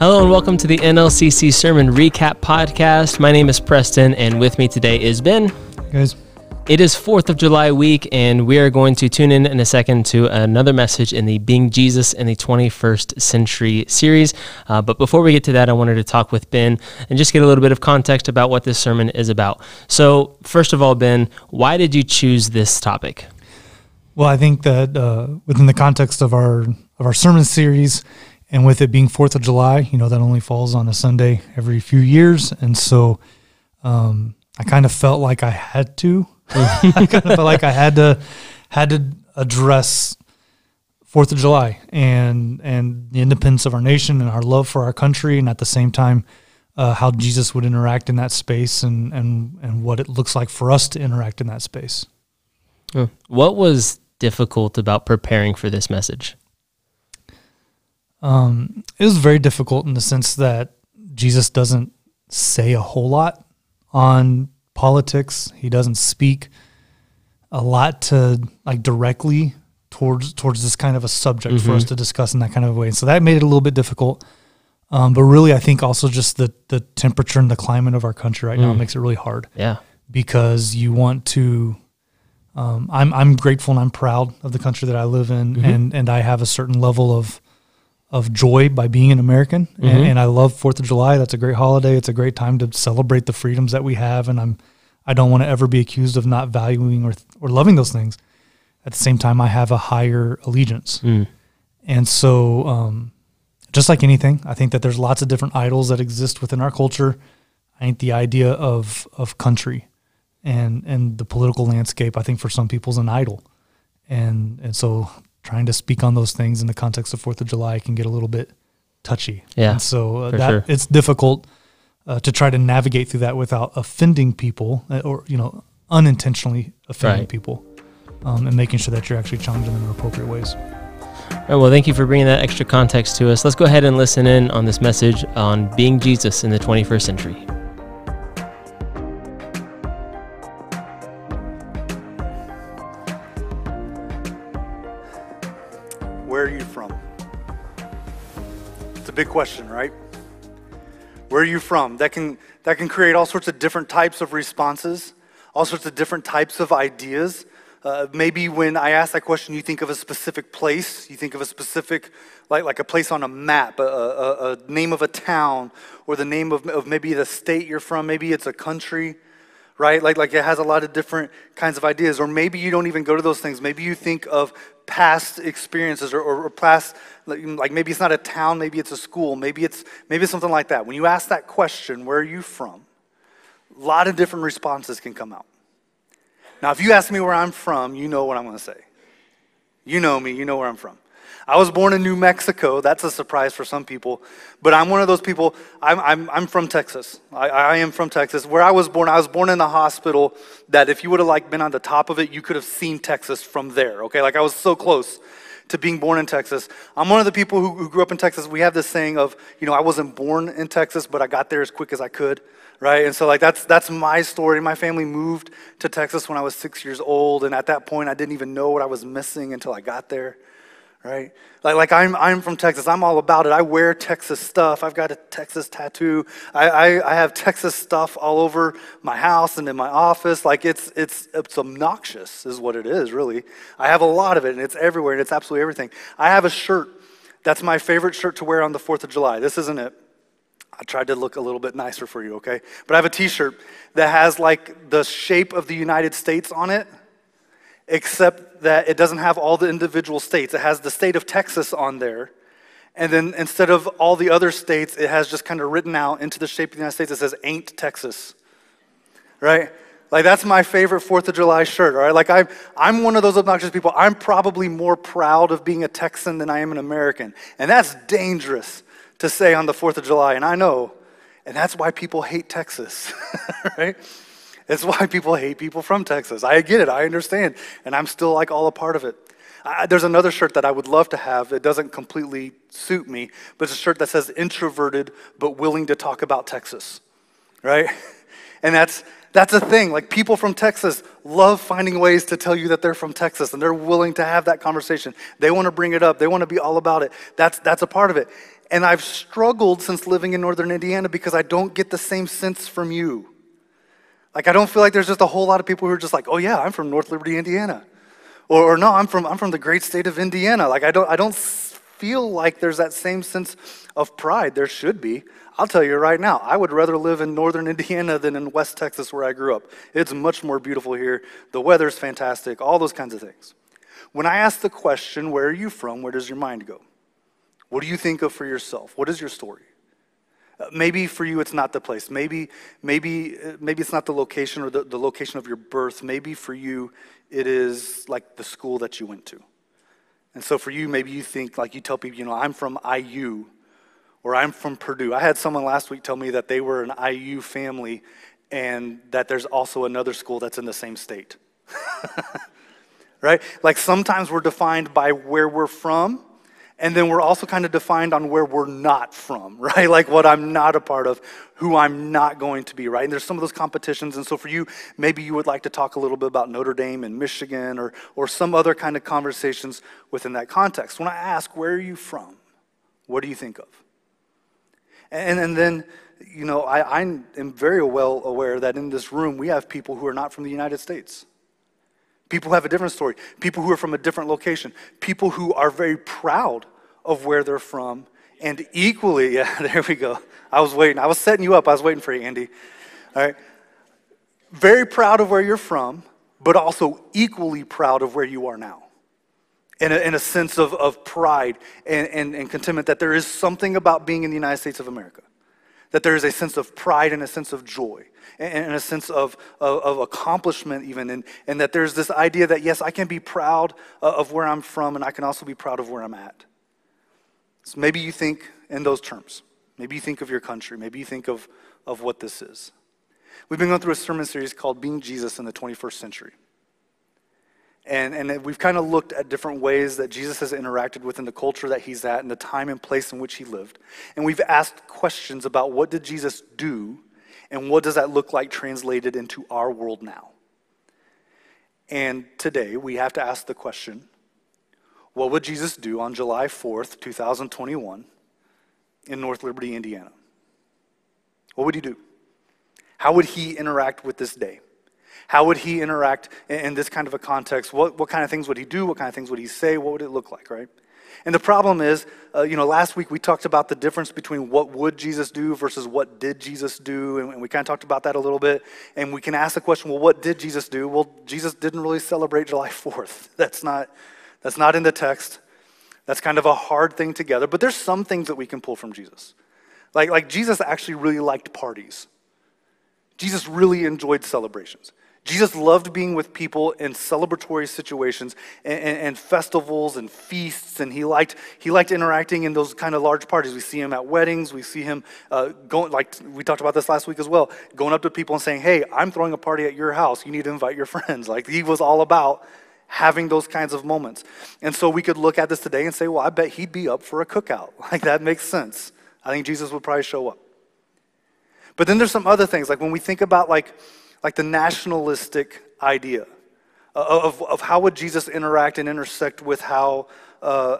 Hello and welcome to the NLCC Sermon Recap Podcast. My name is Preston, and with me today is Ben. Guys, It is 4th of July week, and we are going to tune in in a second to another message in the Being Jesus in the 21st Century series. Uh, but before we get to that, I wanted to talk with Ben and just get a little bit of context about what this sermon is about. So, first of all, Ben, why did you choose this topic? well, I think that uh, within the context of our of our sermon series, and with it being Fourth of July, you know that only falls on a Sunday every few years, and so um, I kind of felt like I had to. I kind of felt like I had to had to address Fourth of July and and the independence of our nation and our love for our country, and at the same time, uh, how Jesus would interact in that space and and and what it looks like for us to interact in that space. What was difficult about preparing for this message? Um, it was very difficult in the sense that Jesus doesn't say a whole lot on politics. He doesn't speak a lot to like directly towards towards this kind of a subject for us to discuss in that kind of a way. So that made it a little bit difficult. Um, but really, I think also just the the temperature and the climate of our country right now makes it really hard Yeah. because you want to. Um, I'm I'm grateful and I'm proud of the country that I live in, and and I have a certain level of of joy by being an American, and, and I love Fourth of July. That's a great holiday. It's a great time to celebrate the freedoms that we have, and I'm I don't want to ever be accused of not valuing or or loving those things. At the same time, I have a higher allegiance, and so um, just like anything, I think that there's lots of different idols that exist within our culture. I think the idea of of country and and the political landscape, I think for some people is an idol, and and so trying to speak on those things in the context of Fourth of July can get a little bit touchy. Yeah, and so uh, that sure. it's difficult uh, to try to navigate through that without offending people uh, or you know unintentionally offending Right. people, um, and making sure that you're actually challenging them in appropriate ways. All right, well, thank you for bringing that extra context to us. Let's go ahead and listen in on this message on being Jesus in the 21st century. Big question, right? Where are you from? That can that can create all sorts of different types of responses, all sorts of different types of ideas. Uh, maybe when I ask that question, you think of a specific place. You think of a specific, like, like a place on a map, a, a, a name of a town, or the name of, of maybe the state you're from. Maybe it's a country right? Like, like it has a lot of different kinds of ideas. Or maybe you don't even go to those things. Maybe you think of past experiences or, or, or past, like, like maybe it's not a town, maybe it's a school, maybe it's, maybe it's something like that. When you ask that question, where are you from? A lot of different responses can come out. Now, if you ask me where I'm from, you know what I'm going to say. You know me, you know where I'm from. I was born in New Mexico. That's a surprise for some people. But I'm one of those people, I'm, I'm, I'm from Texas. I, I am from Texas. Where I was born, I was born in a hospital that if you would have like been on the top of it, you could have seen Texas from there. Okay, like I was so close to being born in Texas. I'm one of the people who, who grew up in Texas. We have this saying of, you know, I wasn't born in Texas, but I got there as quick as I could right? And so like that's that's my story. My family moved to Texas when I was six years old, and at that point I didn't even know what I was missing until I got there. Right? Like, like I'm, I'm from Texas. I'm all about it. I wear Texas stuff. I've got a Texas tattoo. I, I, I have Texas stuff all over my house and in my office. Like it's, it's, it's obnoxious, is what it is, really. I have a lot of it, and it's everywhere, and it's absolutely everything. I have a shirt that's my favorite shirt to wear on the 4th of July. This isn't it. I tried to look a little bit nicer for you, okay? But I have a t shirt that has like the shape of the United States on it, except that it doesn't have all the individual states. It has the state of Texas on there. And then instead of all the other states, it has just kind of written out into the shape of the United States, it says, Ain't Texas. Right? Like that's my favorite Fourth of July shirt, all right? Like I'm, I'm one of those obnoxious people. I'm probably more proud of being a Texan than I am an American. And that's dangerous to say on the Fourth of July, and I know. And that's why people hate Texas, right? It's why people hate people from Texas. I get it, I understand. And I'm still like all a part of it. I, there's another shirt that I would love to have. It doesn't completely suit me, but it's a shirt that says introverted but willing to talk about Texas, right? And that's that's a thing. Like people from Texas love finding ways to tell you that they're from Texas and they're willing to have that conversation. They want to bring it up. They want to be all about it. That's that's a part of it. And I've struggled since living in northern Indiana because I don't get the same sense from you. Like, I don't feel like there's just a whole lot of people who are just like, oh, yeah, I'm from North Liberty, Indiana. Or, or no, I'm from, I'm from the great state of Indiana. Like, I don't, I don't feel like there's that same sense of pride. There should be. I'll tell you right now, I would rather live in northern Indiana than in West Texas where I grew up. It's much more beautiful here. The weather's fantastic, all those kinds of things. When I ask the question, where are you from, where does your mind go? What do you think of for yourself? What is your story? Maybe for you it's not the place. Maybe, maybe, uh, maybe it's not the location or the, the location of your birth. Maybe for you it is like the school that you went to. And so for you, maybe you think, like you tell people, you know, I'm from IU or I'm from Purdue. I had someone last week tell me that they were an IU family and that there's also another school that's in the same state. right? Like sometimes we're defined by where we're from, and then we're also kind of defined on where we're not from, right? Like what I'm not a part of, who I'm not going to be, right? And there's some of those competitions. And so for you, maybe you would like to talk a little bit about Notre Dame and Michigan or, or some other kind of conversations within that context. When I ask, where are you from? What do you think of? And, and then, you know, I, I am very well aware that in this room we have people who are not from the United States. People have a different story, people who are from a different location, people who are very proud of where they're from, and equally, yeah, there we go. I was waiting. I was setting you up. I was waiting for you, Andy. All right. Very proud of where you're from, but also equally proud of where you are now in a, in a sense of, of pride and, and, and contentment that there is something about being in the United States of America. That there is a sense of pride and a sense of joy and, a sense of, of, of, accomplishment, even. And, and that there's this idea that, yes, I can be proud uh, of where I'm from and I can also be proud of where I'm at. So maybe you think in those terms. Maybe you think of your country. Maybe you think of, of what this is. We've been going through a sermon series called Being Jesus in the 21st Century. And, and we've kind of looked at different ways that Jesus has interacted within the culture that he's at and the time and place in which he lived. And we've asked questions about what did Jesus do and what does that look like translated into our world now. And today we have to ask the question what would Jesus do on July 4th, 2021, in North Liberty, Indiana? What would he do? How would he interact with this day? How would he interact in this kind of a context? What, what kind of things would he do? What kind of things would he say? What would it look like, right? And the problem is, uh, you know, last week we talked about the difference between what would Jesus do versus what did Jesus do, and we kind of talked about that a little bit. And we can ask the question, well, what did Jesus do? Well, Jesus didn't really celebrate July 4th. That's not, that's not in the text. That's kind of a hard thing together. But there's some things that we can pull from Jesus. Like, like Jesus actually really liked parties. Jesus really enjoyed celebrations. Jesus loved being with people in celebratory situations and, and, and, festivals and feasts, and he liked, he liked interacting in those kind of large parties. We see him at weddings, we see him uh, going, like we talked about this last week as well, going up to people and saying, Hey, I'm throwing a party at your house. You need to invite your friends. Like he was all about having those kinds of moments. And so we could look at this today and say, Well, I bet he'd be up for a cookout. Like that makes sense. I think Jesus would probably show up. But then there's some other things, like when we think about like, like the nationalistic idea of, of how would Jesus interact and intersect with how uh,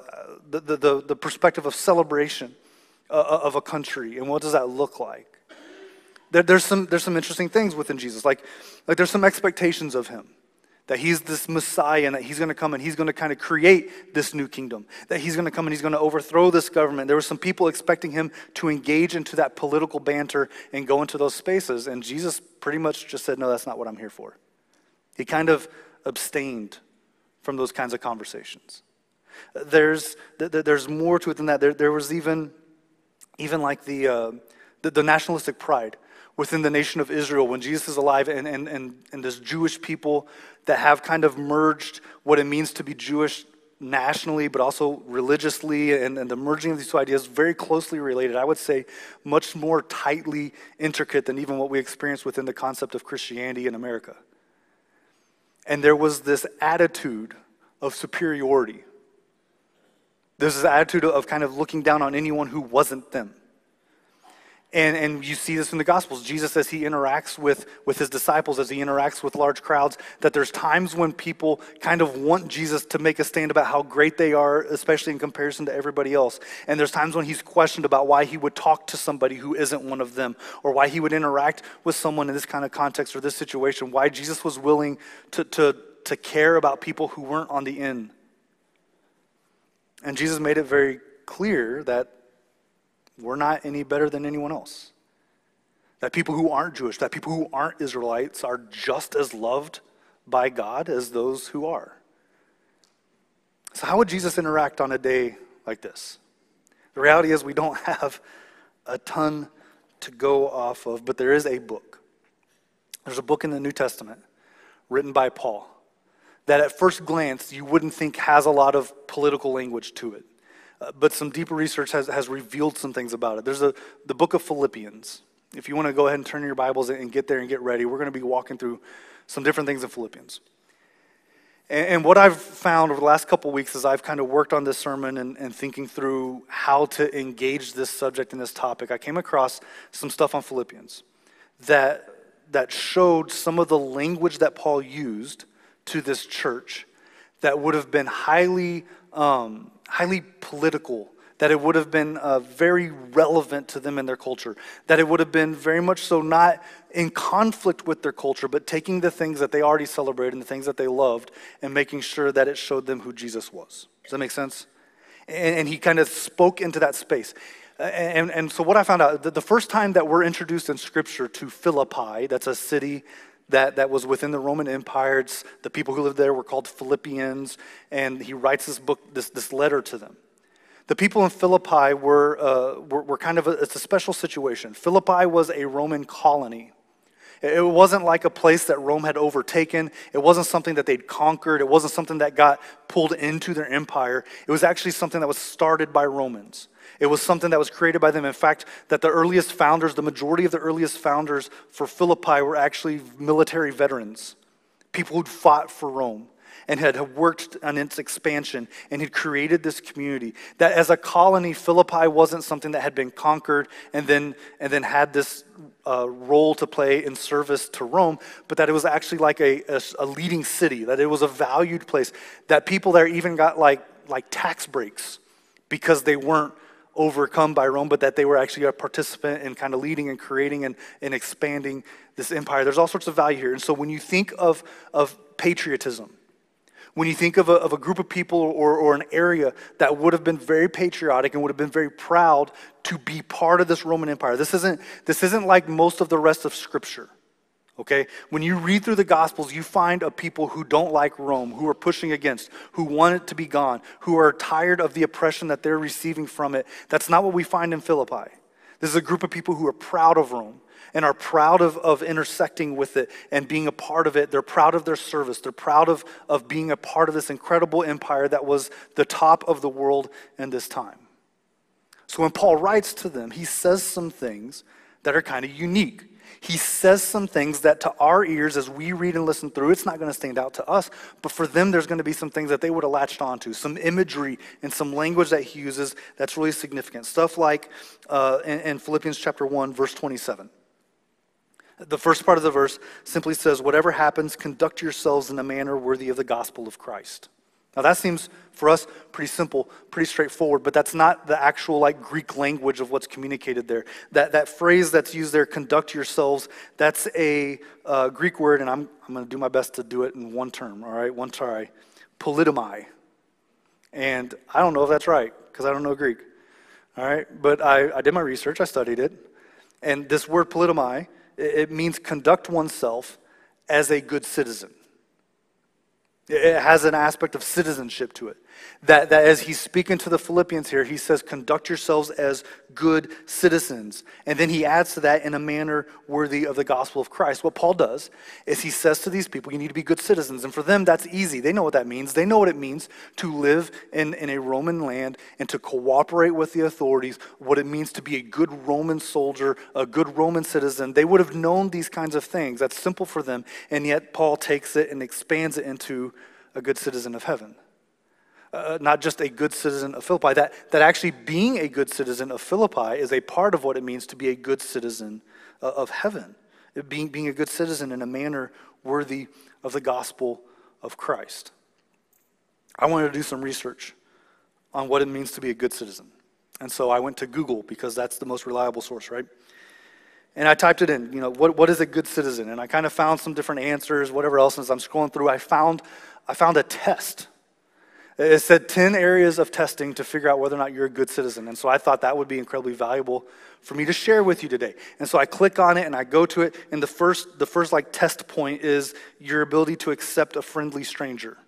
the, the, the perspective of celebration uh, of a country and what does that look like? There, there's, some, there's some interesting things within Jesus. Like, like there's some expectations of him that he's this Messiah and that he's going to come and he's going to kind of create this new kingdom, that he's going to come and he's going to overthrow this government. There were some people expecting him to engage into that political banter and go into those spaces, and Jesus pretty much just said, No, that's not what I'm here for. He kind of abstained from those kinds of conversations. There's, there's more to it than that. There, there was even, even like the, uh, the, the nationalistic pride within the nation of Israel when Jesus is alive and, and, and, and this Jewish people that have kind of merged what it means to be Jewish nationally, but also religiously, and, and, the merging of these two ideas very closely related. I would say much more tightly intricate than even what we experience within the concept of Christianity in America. And there was this attitude of superiority. There's this attitude of kind of looking down on anyone who wasn't them. And, and you see this in the Gospels. Jesus, as he interacts with, with his disciples, as he interacts with large crowds, that there's times when people kind of want Jesus to make a stand about how great they are, especially in comparison to everybody else. And there's times when he's questioned about why he would talk to somebody who isn't one of them, or why he would interact with someone in this kind of context or this situation, why Jesus was willing to, to, to care about people who weren't on the in. And Jesus made it very clear that we're not any better than anyone else. That people who aren't Jewish, that people who aren't Israelites are just as loved by God as those who are. So, how would Jesus interact on a day like this? The reality is, we don't have a ton to go off of, but there is a book. There's a book in the New Testament written by Paul that at first glance you wouldn't think has a lot of political language to it. But some deeper research has, has revealed some things about it. There's a, the book of Philippians. If you want to go ahead and turn your Bibles and get there and get ready, we're going to be walking through some different things in Philippians. And, and what I've found over the last couple weeks as I've kind of worked on this sermon and, and thinking through how to engage this subject and this topic, I came across some stuff on Philippians that, that showed some of the language that Paul used to this church that would have been highly um, highly political, that it would have been uh, very relevant to them in their culture, that it would have been very much so not in conflict with their culture, but taking the things that they already celebrated and the things that they loved and making sure that it showed them who Jesus was. Does that make sense? And, and he kind of spoke into that space. And, and so, what I found out, the first time that we're introduced in Scripture to Philippi, that's a city that, that was within the Roman Empire. It's, the people who lived there were called Philippians, and he writes this book, this, this letter to them. The people in Philippi were, uh, were, were, kind of a, it's a special situation. Philippi was a Roman colony. It wasn't like a place that Rome had overtaken. It wasn't something that they'd conquered. It wasn't something that got pulled into their empire. It was actually something that was started by Romans. It was something that was created by them. In fact, that the earliest founders, the majority of the earliest founders for Philippi were actually military veterans, people who'd fought for Rome and had worked on its expansion and had created this community. That as a colony, Philippi wasn't something that had been conquered and then, and then had this uh, role to play in service to Rome, but that it was actually like a, a, a leading city, that it was a valued place, that people there even got like, like tax breaks because they weren't overcome by Rome, but that they were actually a participant in kind of leading and creating and, and expanding this empire. There's all sorts of value here. And so when you think of, of patriotism, when you think of a, of a group of people or, or an area that would have been very patriotic and would have been very proud to be part of this Roman Empire, this isn't, this isn't like most of the rest of Scripture. Okay? When you read through the Gospels, you find a people who don't like Rome, who are pushing against, who want it to be gone, who are tired of the oppression that they're receiving from it. That's not what we find in Philippi. This is a group of people who are proud of Rome and are proud of, of intersecting with it and being a part of it. They're proud of their service. They're proud of, of being a part of this incredible empire that was the top of the world in this time. So when Paul writes to them, he says some things that are kind of unique he says some things that to our ears, as we read and listen through, it's not going to stand out to us. But for them, there's going to be some things that they would have latched onto, some imagery and some language that he uses that's really significant. Stuff like uh, in, in Philippians chapter 1, verse 27. The first part of the verse simply says, Whatever happens, conduct yourselves in a manner worthy of the gospel of Christ. Now that seems for us pretty simple, pretty straightforward, but that's not the actual like Greek language of what's communicated there. That, that phrase that's used there, conduct yourselves, that's a uh, Greek word, and I'm, I'm going to do my best to do it in one term, all right? One try. Politomai. And I don't know if that's right, because I don't know Greek, all right? But I, I did my research, I studied it, and this word politomai, it, means conduct oneself as a good citizen. It has an aspect of citizenship to it. That, that as he's speaking to the Philippians here, he says, conduct yourselves as good citizens. And then he adds to that in a manner worthy of the gospel of Christ. What Paul does is he says to these people, you need to be good citizens. And for them, that's easy. They know what that means. They know what it means to live in, in a Roman land and to cooperate with the authorities, what it means to be a good Roman soldier, a good Roman citizen. They would have known these kinds of things. That's simple for them. And yet, Paul takes it and expands it into a good citizen of heaven uh, not just a good citizen of Philippi, that, that actually being a good citizen of Philippi is a part of what it means to be a good citizen uh, of heaven, being, being a good citizen in a manner worthy of the gospel of Christ. I wanted to do some research on what it means to be a good citizen. And so I went to Google because that's the most reliable source, right? And I typed it in, you know, what, what is a good citizen? And I kind of found some different answers, whatever else. As I'm scrolling through, I found, I found a test it said 10 areas of testing to figure out whether or not you're a good citizen. And so I thought that would be incredibly valuable for me to share with you today. And so I click on it and I go to it. And the first, the first like test point is your ability to accept a friendly stranger.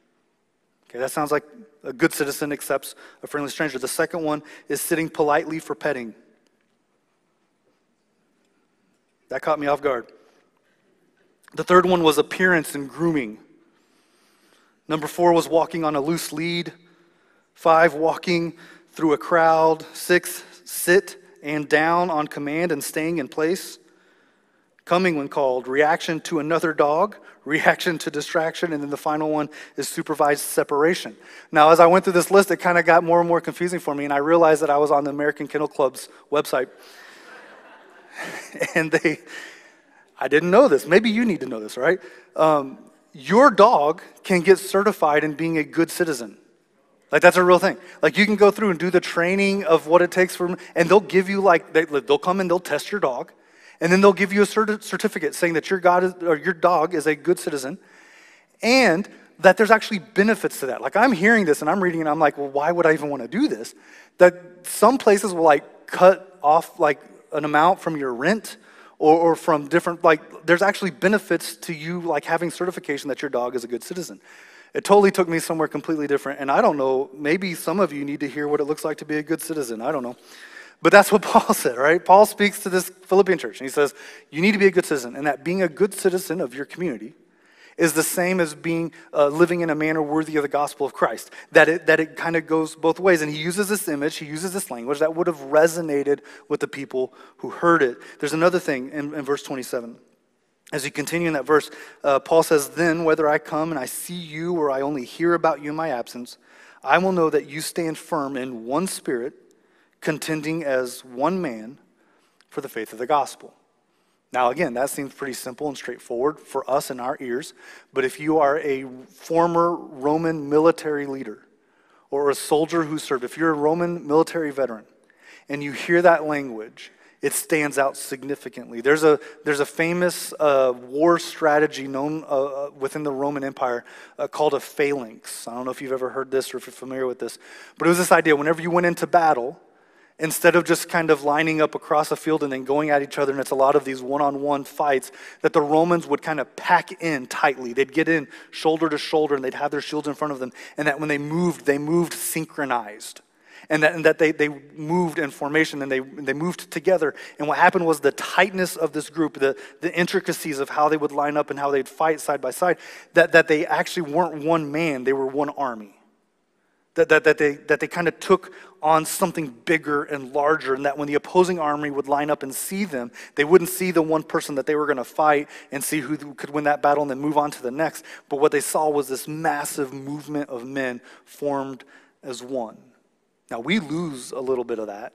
Okay, that sounds like a good citizen accepts a friendly stranger. The second one is sitting politely for petting. That caught me off guard. The third one was appearance and grooming. Number four was walking on a loose lead. Five, walking through a crowd. Six, sit and down on command and staying in place. Coming when called. Reaction to another dog. Reaction to distraction. And then the final one is supervised separation. Now, as I went through this list, it kind of got more and more confusing for me, and I realized that I was on the American Kennel Club's website. and they, I didn't know this. Maybe you need to know this, right? Um, your dog can get certified in being a good citizen. Like that's a real thing. Like you can go through and do the training of what it takes for, and they'll give you like they, will come and they'll test your dog, and then they'll give you a certificate saying that your God is, or your dog is a good citizen, and that there's actually benefits to that. Like I'm hearing this and I'm reading and I'm like, well, why would I even want to do this? That some places will like cut off like an amount from your rent or, or from different, like, there's actually benefits to you, like, having certification that your dog is a good citizen. It totally took me somewhere completely different. And I don't know, maybe some of you need to hear what it looks like to be a good citizen. I don't know. But that's what Paul said, right? Paul speaks to this Philippian church and he says, You need to be a good citizen, and that being a good citizen of your community is the same as being uh, living in a manner worthy of the gospel of Christ. That it, that it kind of goes both ways. And he uses this image, he uses this language that would have resonated with the people who heard it. There's another thing in, in verse 27. As you continue in that verse, uh, Paul says, Then whether I come and I see you or I only hear about you in my absence, I will know that you stand firm in one spirit, contending as one man for the faith of the gospel. Now, again, that seems pretty simple and straightforward for us in our ears, but if you are a former Roman military leader or a soldier who served, if you're a Roman military veteran and you hear that language, it stands out significantly. There's a, there's a famous uh, war strategy known uh, uh within the Roman Empire uh, called a phalanx. I don't know if you've ever heard this or if you're familiar with this, but it was this idea whenever you went into battle, instead of just kind of lining up across a field and then going at each other, and it's a lot of these one on one fights, that the Romans would kind of pack in tightly. They'd get in shoulder to shoulder and they'd have their shields in front of them, and that when they moved, they moved synchronized. And that, and that they, they moved in formation and they, they moved together. And what happened was the tightness of this group, the, the intricacies of how they would line up and how they'd fight side by side, that, that they actually weren't one man, they were one army. That, that, that they, that they kind of took on something bigger and larger, and that when the opposing army would line up and see them, they wouldn't see the one person that they were going to fight and see who could win that battle and then move on to the next. But what they saw was this massive movement of men formed as one. Now, we lose a little bit of that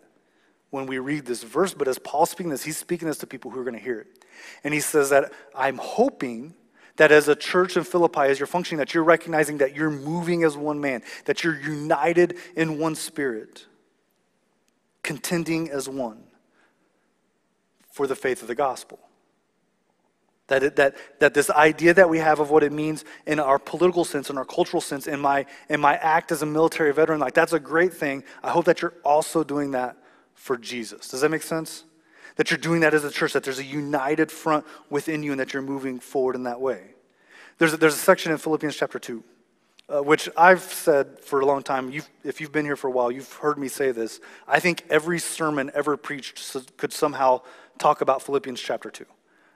when we read this verse, but as Paul's speaking this, he's speaking this to people who are going to hear it. And he says that I'm hoping that as a church in Philippi, as you're functioning, that you're recognizing that you're moving as one man, that you're united in one spirit, contending as one for the faith of the gospel. That, it, that, that this idea that we have of what it means in our political sense, in our cultural sense, in my, in my act as a military veteran, like that's a great thing. I hope that you're also doing that for Jesus. Does that make sense? That you're doing that as a church, that there's a united front within you, and that you're moving forward in that way. There's a, there's a section in Philippians chapter 2, uh, which I've said for a long time. You've, if you've been here for a while, you've heard me say this. I think every sermon ever preached could somehow talk about Philippians chapter 2.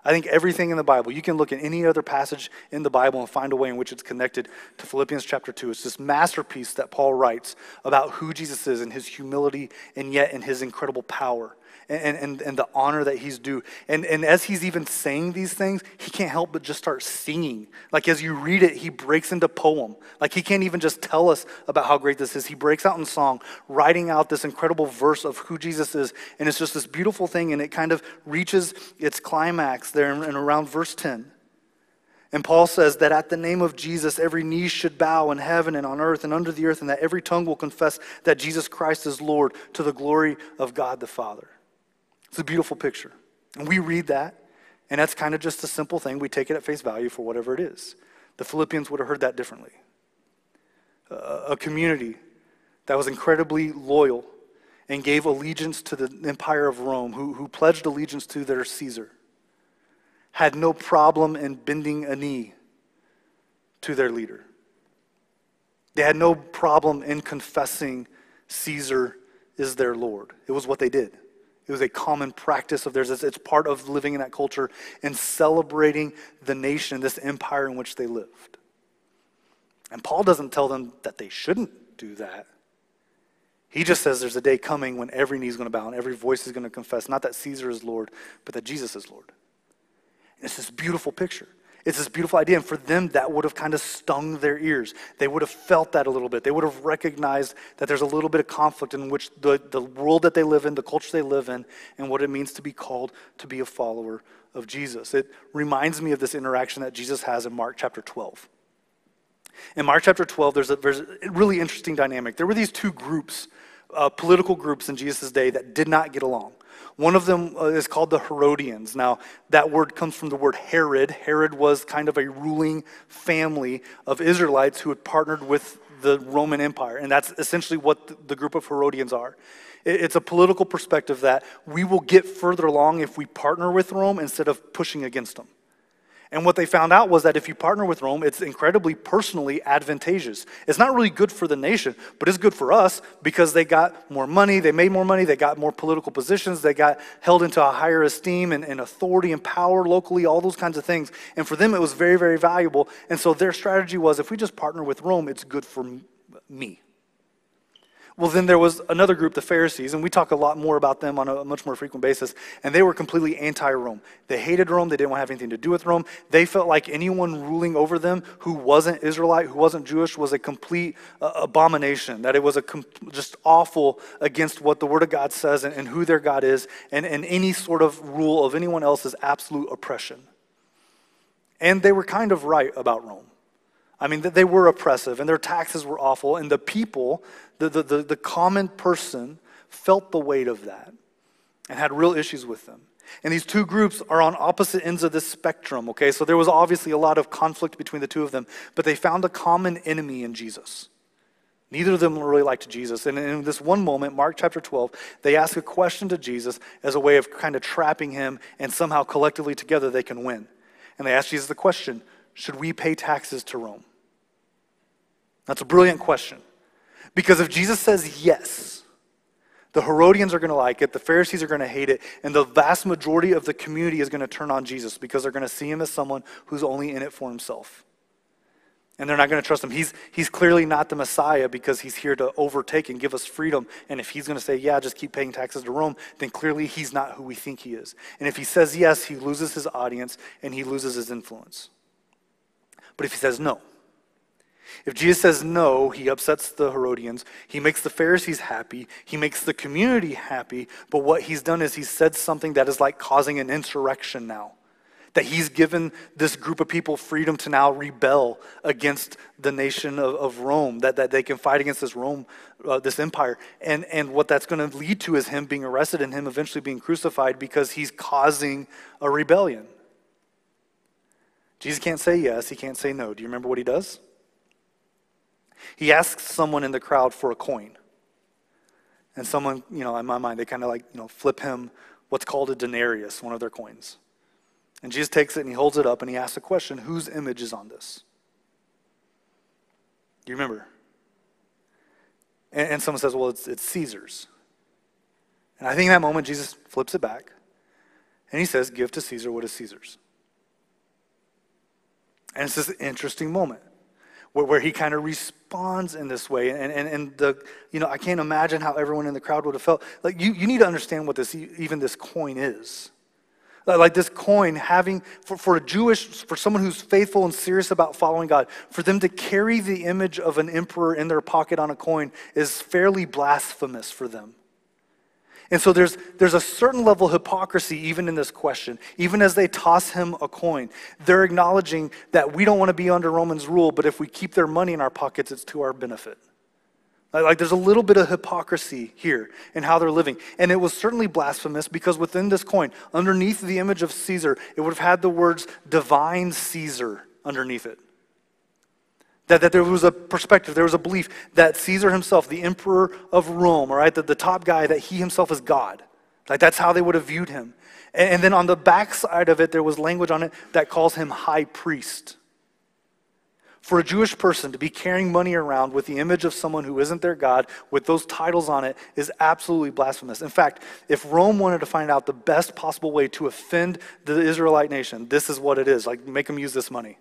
I think everything in the Bible, you can look at any other passage in the Bible and find a way in which it's connected to Philippians chapter 2. It's this masterpiece that Paul writes about who Jesus is and his humility and yet in his incredible power and, and, and the honor that he's due. And, and as he's even saying these things, he can't help but just start singing. Like as you read it, he breaks into poem. Like he can't even just tell us about how great this is. He breaks out in song, writing out this incredible verse of who Jesus is. And it's just this beautiful thing, and it kind of reaches its climax there in around verse 10. And Paul says that at the name of Jesus, every knee should bow in heaven and on earth and under the earth, and that every tongue will confess that Jesus Christ is Lord to the glory of God the Father. It's a beautiful picture. And we read that, and that's kind of just a simple thing. We take it at face value for whatever it is. The Philippians would have heard that differently. a community that was incredibly loyal and gave allegiance to the empire of Rome, who, who pledged allegiance to their Caesar had no problem in bending a knee to their leader. They had no problem in confessing Caesar is their Lord. It was what they did. It was a common practice of theirs. It's part of living in that culture and celebrating the nation, this empire in which they lived. And Paul doesn't tell them that they shouldn't do that. He just says there's a day coming when every knee is going to bow and every voice is going to confess, not that Caesar is Lord, but that Jesus is Lord. It's this beautiful picture. It's this beautiful idea. And for them, that would have kind of stung their ears. They would have felt that a little bit. They would have recognized that there's a little bit of conflict in which the, the world that they live in, the culture they live in, and what it means to be called to be a follower of Jesus. It reminds me of this interaction that Jesus has in Mark chapter 12. In Mark chapter 12, there's a, there's a really interesting dynamic. There were these two groups, uh, political groups in Jesus' day, that did not get along. One of them uh, is called the Herodians. Now, that word comes from the word Herod. Herod was kind of a ruling family of Israelites who had partnered with the Roman Empire. And that's essentially what the group of Herodians are. It's a political perspective that we will get further along if we partner with Rome instead of pushing against them. And what they found out was that if you partner with Rome, it's incredibly personally advantageous. It's not really good for the nation, but it's good for us because they got more money, they made more money, they got more political positions, they got held into a higher esteem and, and authority and power locally, all those kinds of things. And for them, it was very, very valuable. And so their strategy was if we just partner with Rome, it's good for me. Well, then there was another group, the Pharisees, and we talk a lot more about them on a much more frequent basis, and they were completely anti Rome. They hated Rome, they didn't want to have anything to do with Rome. They felt like anyone ruling over them who wasn't Israelite, who wasn't Jewish, was a complete uh, abomination, that it was a com- just awful against what the Word of God says and, and who their God is, and, and any sort of rule of anyone else is absolute oppression. And they were kind of right about Rome. I mean, they were oppressive and their taxes were awful, and the people, the, the, the, the, common person, felt the weight of that and had real issues with them. And these two groups are on opposite ends of this spectrum, okay? So there was obviously a lot of conflict between the two of them, but they found a common enemy in Jesus. Neither of them really liked Jesus. And in this one moment, Mark chapter 12, they ask a question to Jesus as a way of kind of trapping him, and somehow collectively together they can win. And they ask Jesus the question Should we pay taxes to Rome? That's a brilliant question. Because if Jesus says yes, the Herodians are going to like it, the Pharisees are going to hate it, and the vast majority of the community is going to turn on Jesus because they're going to see him as someone who's only in it for himself. And they're not going to trust him. He's, he's clearly not the Messiah because he's here to overtake and give us freedom. And if he's going to say, yeah, just keep paying taxes to Rome, then clearly he's not who we think he is. And if he says yes, he loses his audience and he loses his influence. But if he says no, if Jesus says no, he upsets the Herodians. He makes the Pharisees happy. He makes the community happy. But what he's done is he's said something that is like causing an insurrection now. That he's given this group of people freedom to now rebel against the nation of, of Rome, that, that they can fight against this Rome, uh, this empire. And, and what that's going to lead to is him being arrested and him eventually being crucified because he's causing a rebellion. Jesus can't say yes, he can't say no. Do you remember what he does? He asks someone in the crowd for a coin. And someone, you know, in my mind, they kind of like, you know, flip him what's called a denarius, one of their coins. And Jesus takes it and he holds it up and he asks a question whose image is on this? Do you remember? And, and someone says, well, it's, it's Caesar's. And I think in that moment, Jesus flips it back and he says, give to Caesar what is Caesar's. And it's this interesting moment where, where he kind of responds in this way. And, and, and the, you know, I can't imagine how everyone in the crowd would have felt. Like, you, you need to understand what this, even this coin is. Like this coin having, for, for a Jewish, for someone who's faithful and serious about following God, for them to carry the image of an emperor in their pocket on a coin is fairly blasphemous for them. And so there's, there's a certain level of hypocrisy even in this question. Even as they toss him a coin, they're acknowledging that we don't want to be under Romans' rule, but if we keep their money in our pockets, it's to our benefit. Like there's a little bit of hypocrisy here in how they're living. And it was certainly blasphemous because within this coin, underneath the image of Caesar, it would have had the words divine Caesar underneath it. That, that there was a perspective, there was a belief that Caesar himself, the emperor of Rome, all right, that the top guy, that he himself is God. Like that's how they would have viewed him. And, and then on the backside of it, there was language on it that calls him high priest. For a Jewish person to be carrying money around with the image of someone who isn't their God, with those titles on it, is absolutely blasphemous. In fact, if Rome wanted to find out the best possible way to offend the Israelite nation, this is what it is like, make them use this money.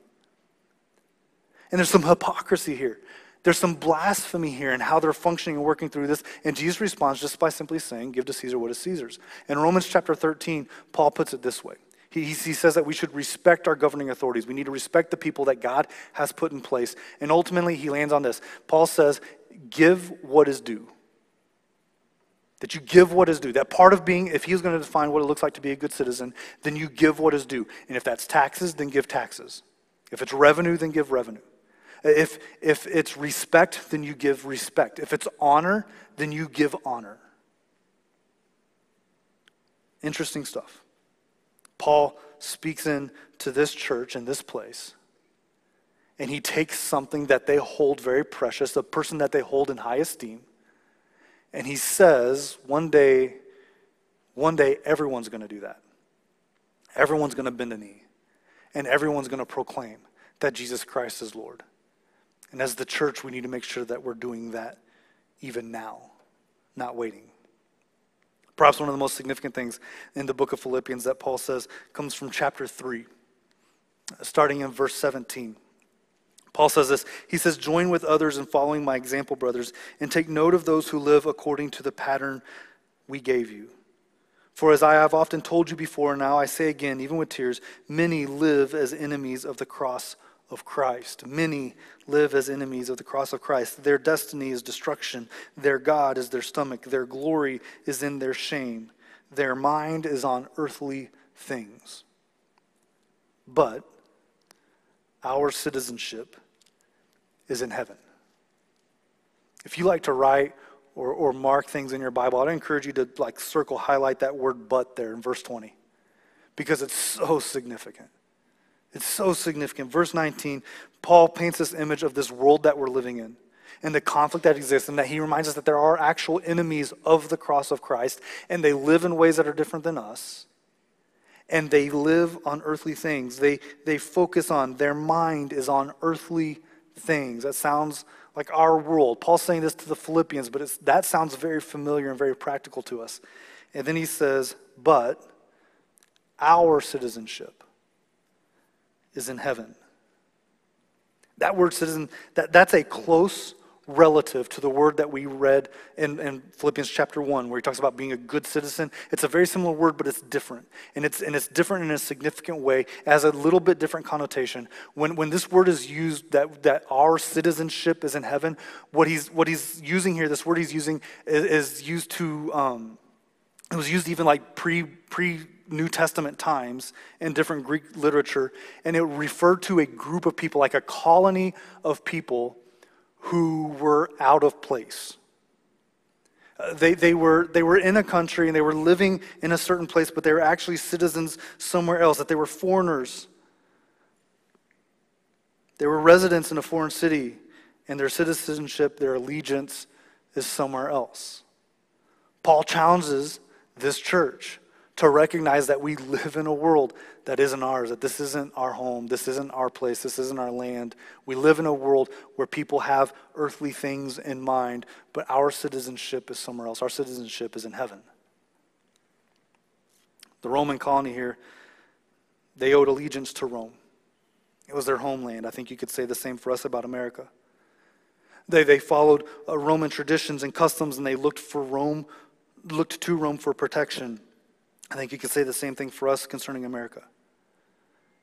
And there's some hypocrisy here. There's some blasphemy here in how they're functioning and working through this. And Jesus responds just by simply saying, Give to Caesar what is Caesar's. In Romans chapter 13, Paul puts it this way he, he says that we should respect our governing authorities. We need to respect the people that God has put in place. And ultimately, he lands on this. Paul says, give what is due. That you give what is due. That part of being, if he's going to define what it looks like to be a good citizen, then you give what is due. And if that's taxes, then give taxes. If it's revenue, then give revenue. If, if it's respect, then you give respect. If it's honor, then you give honor. Interesting stuff. Paul speaks in to this church in this place, and he takes something that they hold very precious, a person that they hold in high esteem, and he says, one day, one day everyone's going to do that. Everyone's going to bend a knee, and everyone's going to proclaim that Jesus Christ is Lord. And as the church, we need to make sure that we're doing that even now, not waiting. Perhaps one of the most significant things in the book of Philippians that Paul says comes from chapter 3, starting in verse 17. Paul says this He says, Join with others in following my example, brothers, and take note of those who live according to the pattern we gave you. For as I have often told you before, and now I say again, even with tears, many live as enemies of the cross of Christ. Many live as enemies of the cross of Christ. Their destiny is destruction. Their God is their stomach. Their glory is in their shame. Their mind is on earthly things. But our citizenship is in heaven. If you like to write or, or mark things in your Bible, I'd encourage you to like circle, highlight that word but there in verse 20 because it's so significant. It's so significant. Verse 19, Paul paints this image of this world that we're living in and the conflict that exists, and that he reminds us that there are actual enemies of the cross of Christ, and they live in ways that are different than us. And they live on earthly things. They, they focus on, their mind is on earthly things. That sounds like our world. Paul's saying this to the Philippians, but that sounds very familiar and very practical to us. And then he says, but our citizenship is in heaven. That word citizen, that, that's a close relative to the word that we read in, in, Philippians chapter 1, where he talks about being a good citizen. It's a very similar word, but it's different. And it's, and it's different in a significant way, as a little bit different connotation. When, when this word is used, that, that our citizenship is in heaven, what he's, what he's using here, this word he's using, is, is used to, um, it was used even like pre, pre New Testament times in different Greek literature, and it referred to a group of people, like a colony of people who were out of place. Uh, they, they, were, they were in a country and they were living in a certain place, but they were actually citizens somewhere else, that they were foreigners. They were residents in a foreign city, and their citizenship, their allegiance is somewhere else. Paul challenges this church to recognize that we live in a world that isn't ours, that this isn't our home, this isn't our place, this isn't our land. We live in a world where people have earthly things in mind, but our citizenship is somewhere else. Our citizenship is in heaven. The Roman colony here, they owed allegiance to Rome. It was their homeland. I think you could say the same for us about America. They, they followed uh, Roman traditions and customs and they looked for Rome, looked to Rome for protection. I think you could say the same thing for us concerning America.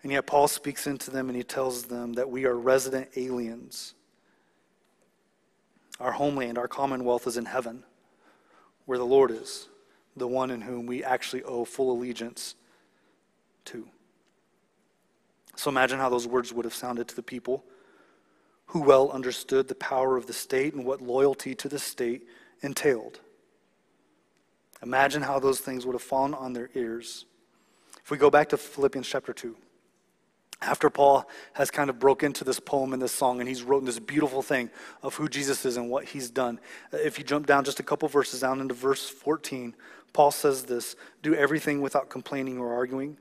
And yet, Paul speaks into them and he tells them that we are resident aliens. Our homeland, our commonwealth is in heaven, where the Lord is, the one in whom we actually owe full allegiance to. So imagine how those words would have sounded to the people who well understood the power of the state and what loyalty to the state entailed. Imagine how those things would have fallen on their ears. If we go back to Philippians chapter 2, after Paul has kind of broke into this poem and this song, and he's written this beautiful thing of who Jesus is and what he's done. If you jump down just a couple verses down into verse 14, Paul says this Do everything without complaining or arguing,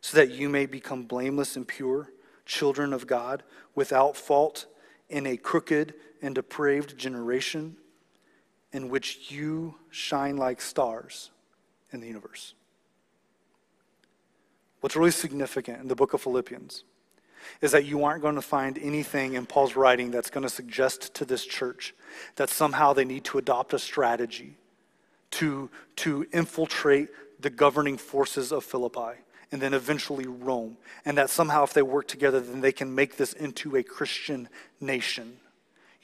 so that you may become blameless and pure, children of God, without fault, in a crooked and depraved generation in which you shine like stars in the universe. What's really significant in the book of Philippians is that you aren't going to find anything in Paul's writing that's going to suggest to this church that somehow they need to adopt a strategy to, to infiltrate the governing forces of Philippi and then eventually Rome. And that somehow, if they work together, then they can make this into a Christian nation.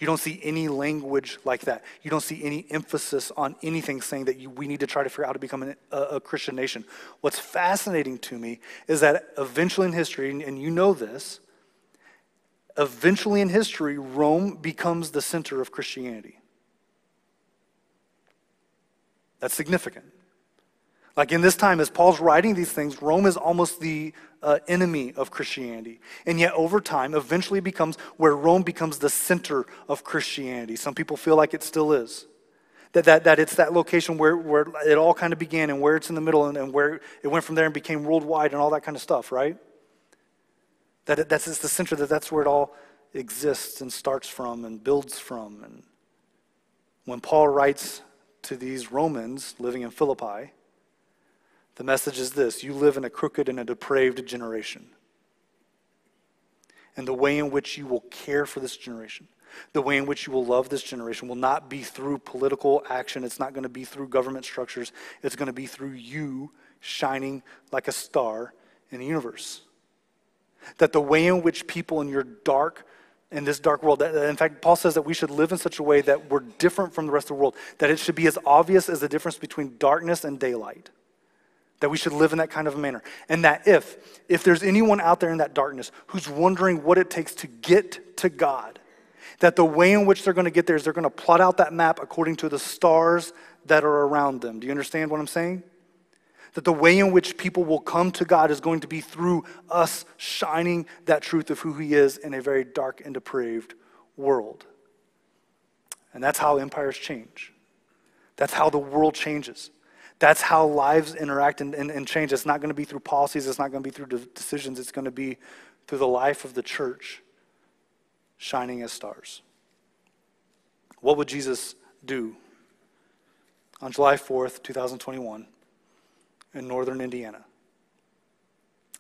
You don't see any language like that. You don't see any emphasis on anything saying that you, we need to try to figure out how to become an, a, a, Christian nation. What's fascinating to me is that eventually in history, and you know this, eventually in history, Rome becomes the center of Christianity. That's significant. Like in this time, as Paul's writing these things, Rome is almost the uh, enemy of Christianity. And yet, over time, eventually becomes where Rome becomes the center of Christianity. Some people feel like it still is. That, that, that it's that location where, where it all kind of began and where it's in the middle and, and where it went from there and became worldwide and all that kind of stuff, right? That it, that's the center, that that's where it all exists and starts from and builds from. And when Paul writes to these Romans living in Philippi, the message is this you live in a crooked and a depraved generation. And the way in which you will care for this generation, the way in which you will love this generation, will not be through political action. It's not going to be through government structures. It's going to be through you shining like a star in the universe. That the way in which people in your dark, in this dark world, that, in fact, Paul says that we should live in such a way that we're different from the rest of the world, that it should be as obvious as the difference between darkness and daylight that we should live in that kind of a manner. And that if, if there's anyone out there in that darkness who's wondering what it takes to get to God, that the way in which they're going to get there is they're going to plot out that map according to the stars that are around them. Do you understand what I'm saying? That the way in which people will come to God is going to be through us shining that truth of who He is in a very dark and depraved world. And that's how empires change. That's how the world changes. That's how lives interact and, and, and change. It's not going to be through policies, it's not going to be through decisions, it's going to be through the life of the church shining as stars. What would Jesus do on July 4th, 2021, in northern Indiana?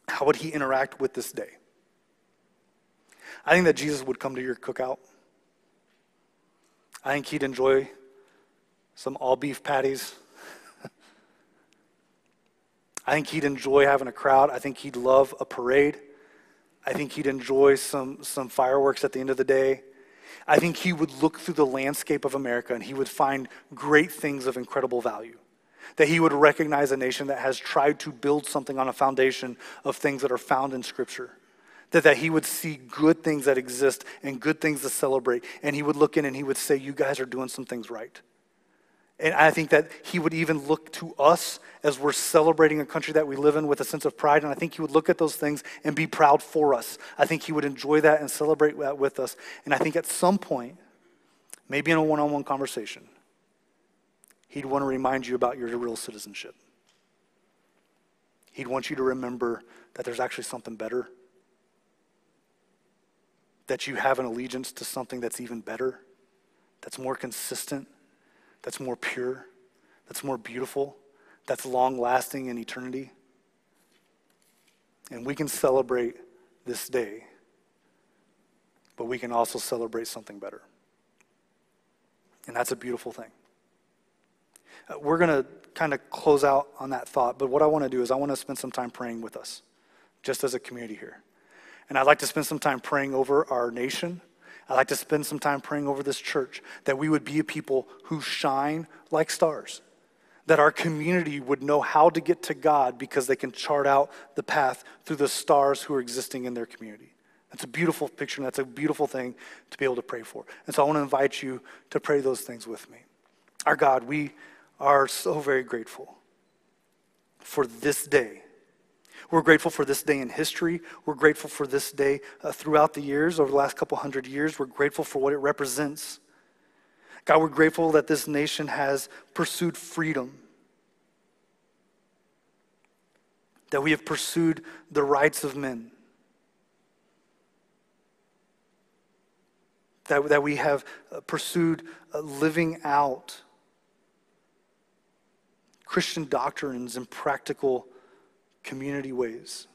How would he interact with this day? I think that Jesus would come to your cookout. I think he'd enjoy some all beef patties I think he'd enjoy having a crowd. I think he'd love a parade. I think he'd enjoy some, some fireworks at the end of the day. I think he would look through the landscape of America and he would find great things of incredible value. That he would recognize a nation that has tried to build something on a foundation of things that are found in Scripture. That, that he would see good things that exist and good things to celebrate. And he would look in and he would say, You guys are doing some things right. And I think that he would even look to us as we're celebrating a country that we live in with a sense of pride. And I think he would look at those things and be proud for us. I think he would enjoy that and celebrate that with us. And I think at some point, maybe in a one on one conversation, he'd want to remind you about your real citizenship. He'd want you to remember that there's actually something better, that you have an allegiance to something that's even better, that's more consistent that's more pure, that's more beautiful, that's long lasting in eternity. And we can celebrate this day, but we can also celebrate something better. And that's a beautiful thing. Uh, we're going to kind of close out on that thought, but what I want to do is I want to spend some time praying with us, just as a community here. And I'd like to spend some time praying over our nation. I'd like to spend some time praying over this church that we would be a people who shine like stars, that our community would know how to get to God because they can chart out the path through the stars who are existing in their community. That's a beautiful picture, and that's a beautiful thing to be able to pray for. And so I want to invite you to pray those things with me. Our God, we are so very grateful for this day. We're grateful for this day in history. We're grateful for this day uh, throughout the years, over the last couple hundred years. We're grateful for what it represents. God, we're grateful that this nation has pursued freedom, that we have pursued the rights of men. that, that we have uh, pursued uh, living out Christian doctrines in practical community ways.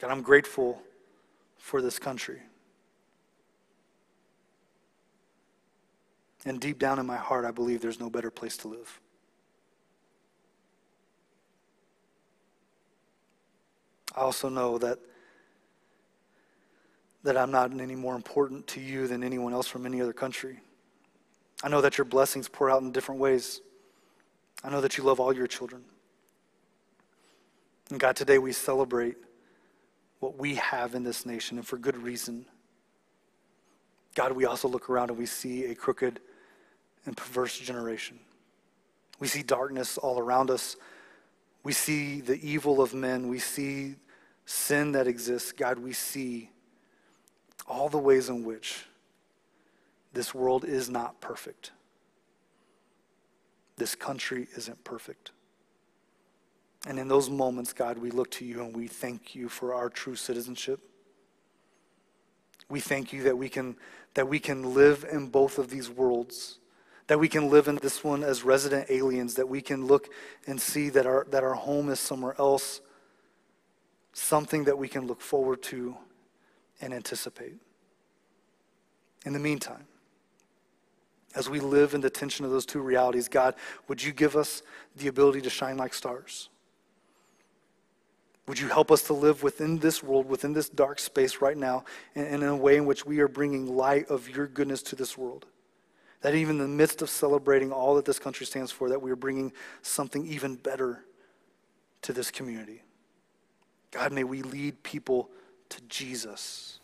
God, I'm grateful for this country. And deep down in my heart, I believe there's no better place to live. I also know that that I'm not any more important to you than anyone else from any other country. I know that your blessings pour out in different ways. I know that you love all your children. And God, today we celebrate what we have in this nation, and for good reason. God, we also look around and we see a crooked and perverse generation. We see darkness all around us. We see the evil of men. We see sin that exists. God, we see all the ways in which this world is not perfect. This country isn't perfect. And in those moments, God, we look to you and we thank you for our true citizenship. We thank you that we can, that we can live in both of these worlds, that we can live in this one as resident aliens, that we can look and see that our, that our home is somewhere else, something that we can look forward to and anticipate. In the meantime, as we live in the tension of those two realities, God, would you give us the ability to shine like stars? Would you help us to live within this world, within this dark space right now, and in a way in which we are bringing light of your goodness to this world? That even in the midst of celebrating all that this country stands for, that we are bringing something even better to this community. God, may we lead people to Jesus.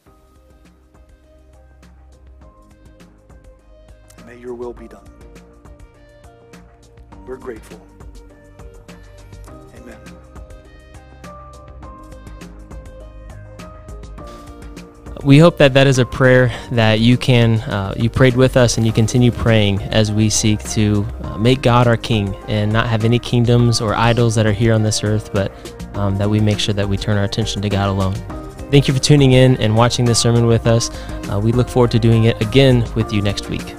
May your will be done. We're grateful. Amen. We hope that that is a prayer that you can, uh, you prayed with us and you continue praying as we seek to uh, make God our King and not have any kingdoms or idols that are here on this earth, but um, that we make sure that we turn our attention to God alone. Thank you for tuning in and watching this sermon with us. Uh, we look forward to doing it again with you next week.